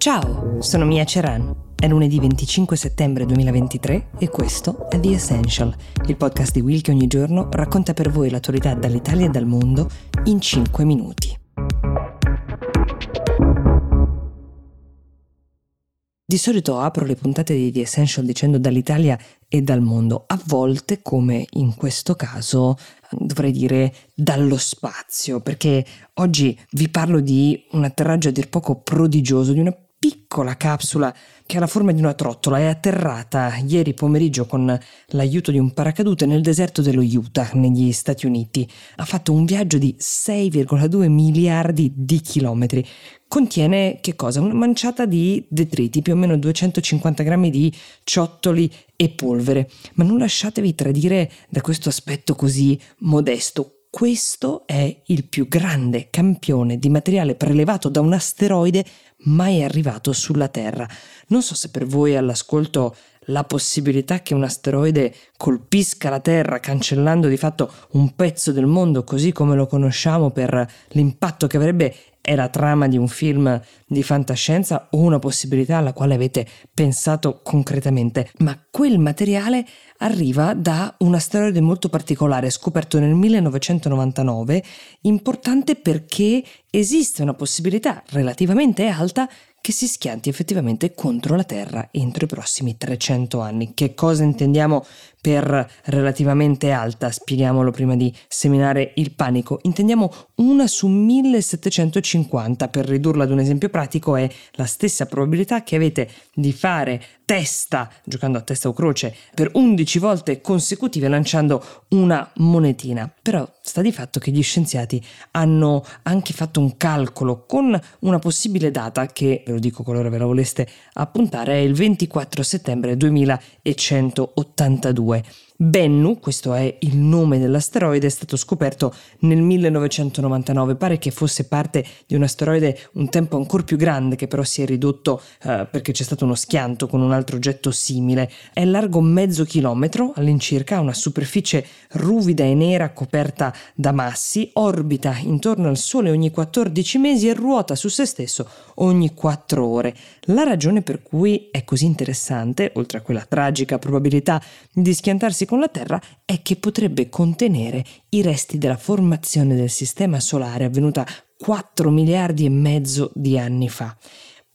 Ciao, sono Mia Ceran. È lunedì 25 settembre 2023 e questo è The Essential, il podcast di Will che ogni giorno racconta per voi l'attualità dall'Italia e dal mondo in 5 minuti. Di solito apro le puntate di The Essential dicendo dall'Italia e dal mondo, a volte come in questo caso dovrei dire dallo spazio, perché oggi vi parlo di un atterraggio a dir poco prodigioso, di una piccola capsula che ha la forma di una trottola è atterrata ieri pomeriggio con l'aiuto di un paracadute nel deserto dello Utah, negli Stati Uniti. Ha fatto un viaggio di 6,2 miliardi di chilometri. Contiene che cosa? Una manciata di detriti, più o meno 250 grammi di ciottoli e polvere. Ma non lasciatevi tradire da questo aspetto così modesto questo è il più grande campione di materiale prelevato da un asteroide mai arrivato sulla Terra. Non so se per voi all'ascolto la possibilità che un asteroide colpisca la Terra cancellando di fatto un pezzo del mondo così come lo conosciamo per l'impatto che avrebbe è la trama di un film di fantascienza o una possibilità alla quale avete pensato concretamente, ma quel materiale arriva da un asteroide molto particolare scoperto nel 1999, importante perché esiste una possibilità relativamente alta che si schianti effettivamente contro la Terra entro i prossimi 300 anni. Che cosa intendiamo per relativamente alta? Spieghiamolo prima di seminare il panico. Intendiamo una su 1750, per ridurla ad un esempio pratico, è la stessa probabilità che avete di fare testa, giocando a testa o croce, per 11 volte consecutive lanciando una monetina. Però sta di fatto che gli scienziati hanno anche fatto un calcolo con una possibile data che, ve lo dico qualora ve la voleste appuntare, è il 24 settembre 2182. way. Bennu, questo è il nome dell'asteroide, è stato scoperto nel 1999. Pare che fosse parte di un asteroide un tempo ancora più grande, che però si è ridotto eh, perché c'è stato uno schianto con un altro oggetto simile. È largo mezzo chilometro all'incirca, ha una superficie ruvida e nera coperta da massi, orbita intorno al Sole ogni 14 mesi e ruota su se stesso ogni 4 ore. La ragione per cui è così interessante, oltre a quella tragica probabilità di schiantarsi con la Terra è che potrebbe contenere i resti della formazione del sistema solare avvenuta 4 miliardi e mezzo di anni fa.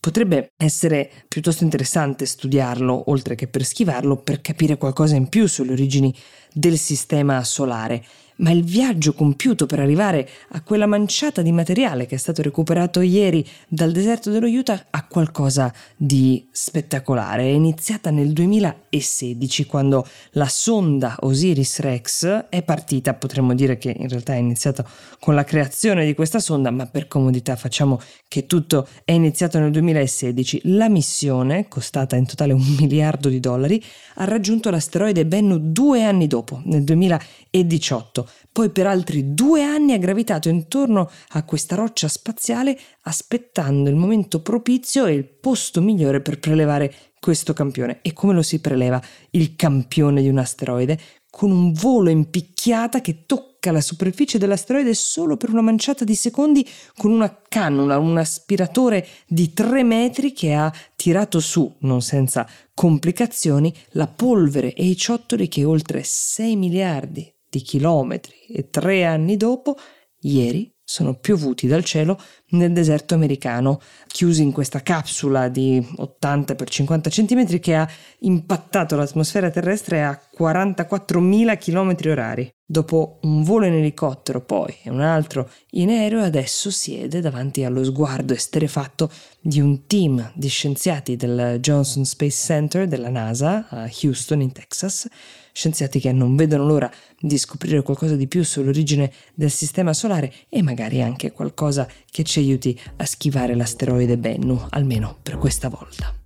Potrebbe essere piuttosto interessante studiarlo, oltre che per schivarlo, per capire qualcosa in più sulle origini del sistema solare ma il viaggio compiuto per arrivare a quella manciata di materiale che è stato recuperato ieri dal deserto dello Utah ha qualcosa di spettacolare. È iniziata nel 2016 quando la sonda Osiris Rex è partita, potremmo dire che in realtà è iniziato con la creazione di questa sonda, ma per comodità facciamo che tutto è iniziato nel 2016. La missione, costata in totale un miliardo di dollari, ha raggiunto l'asteroide Bennu due anni dopo, nel 2018 poi per altri due anni ha gravitato intorno a questa roccia spaziale aspettando il momento propizio e il posto migliore per prelevare questo campione. E come lo si preleva il campione di un asteroide? Con un volo in picchiata che tocca la superficie dell'asteroide solo per una manciata di secondi con una cannula, un aspiratore di 3 metri che ha tirato su, non senza complicazioni, la polvere e i ciottoli che oltre 6 miliardi di chilometri e tre anni dopo, ieri, sono piovuti dal cielo nel deserto americano, chiusi in questa capsula di 80 x 50 cm che ha impattato l'atmosfera terrestre a 44.000 km orari. Dopo un volo in elicottero, poi e un altro in aereo, adesso siede davanti allo sguardo esterefatto di un team di scienziati del Johnson Space Center della NASA a Houston, in Texas, scienziati che non vedono l'ora di scoprire qualcosa di più sull'origine del sistema solare e magari anche qualcosa che ci aiuti a schivare l'asteroide Bennu, almeno per questa volta.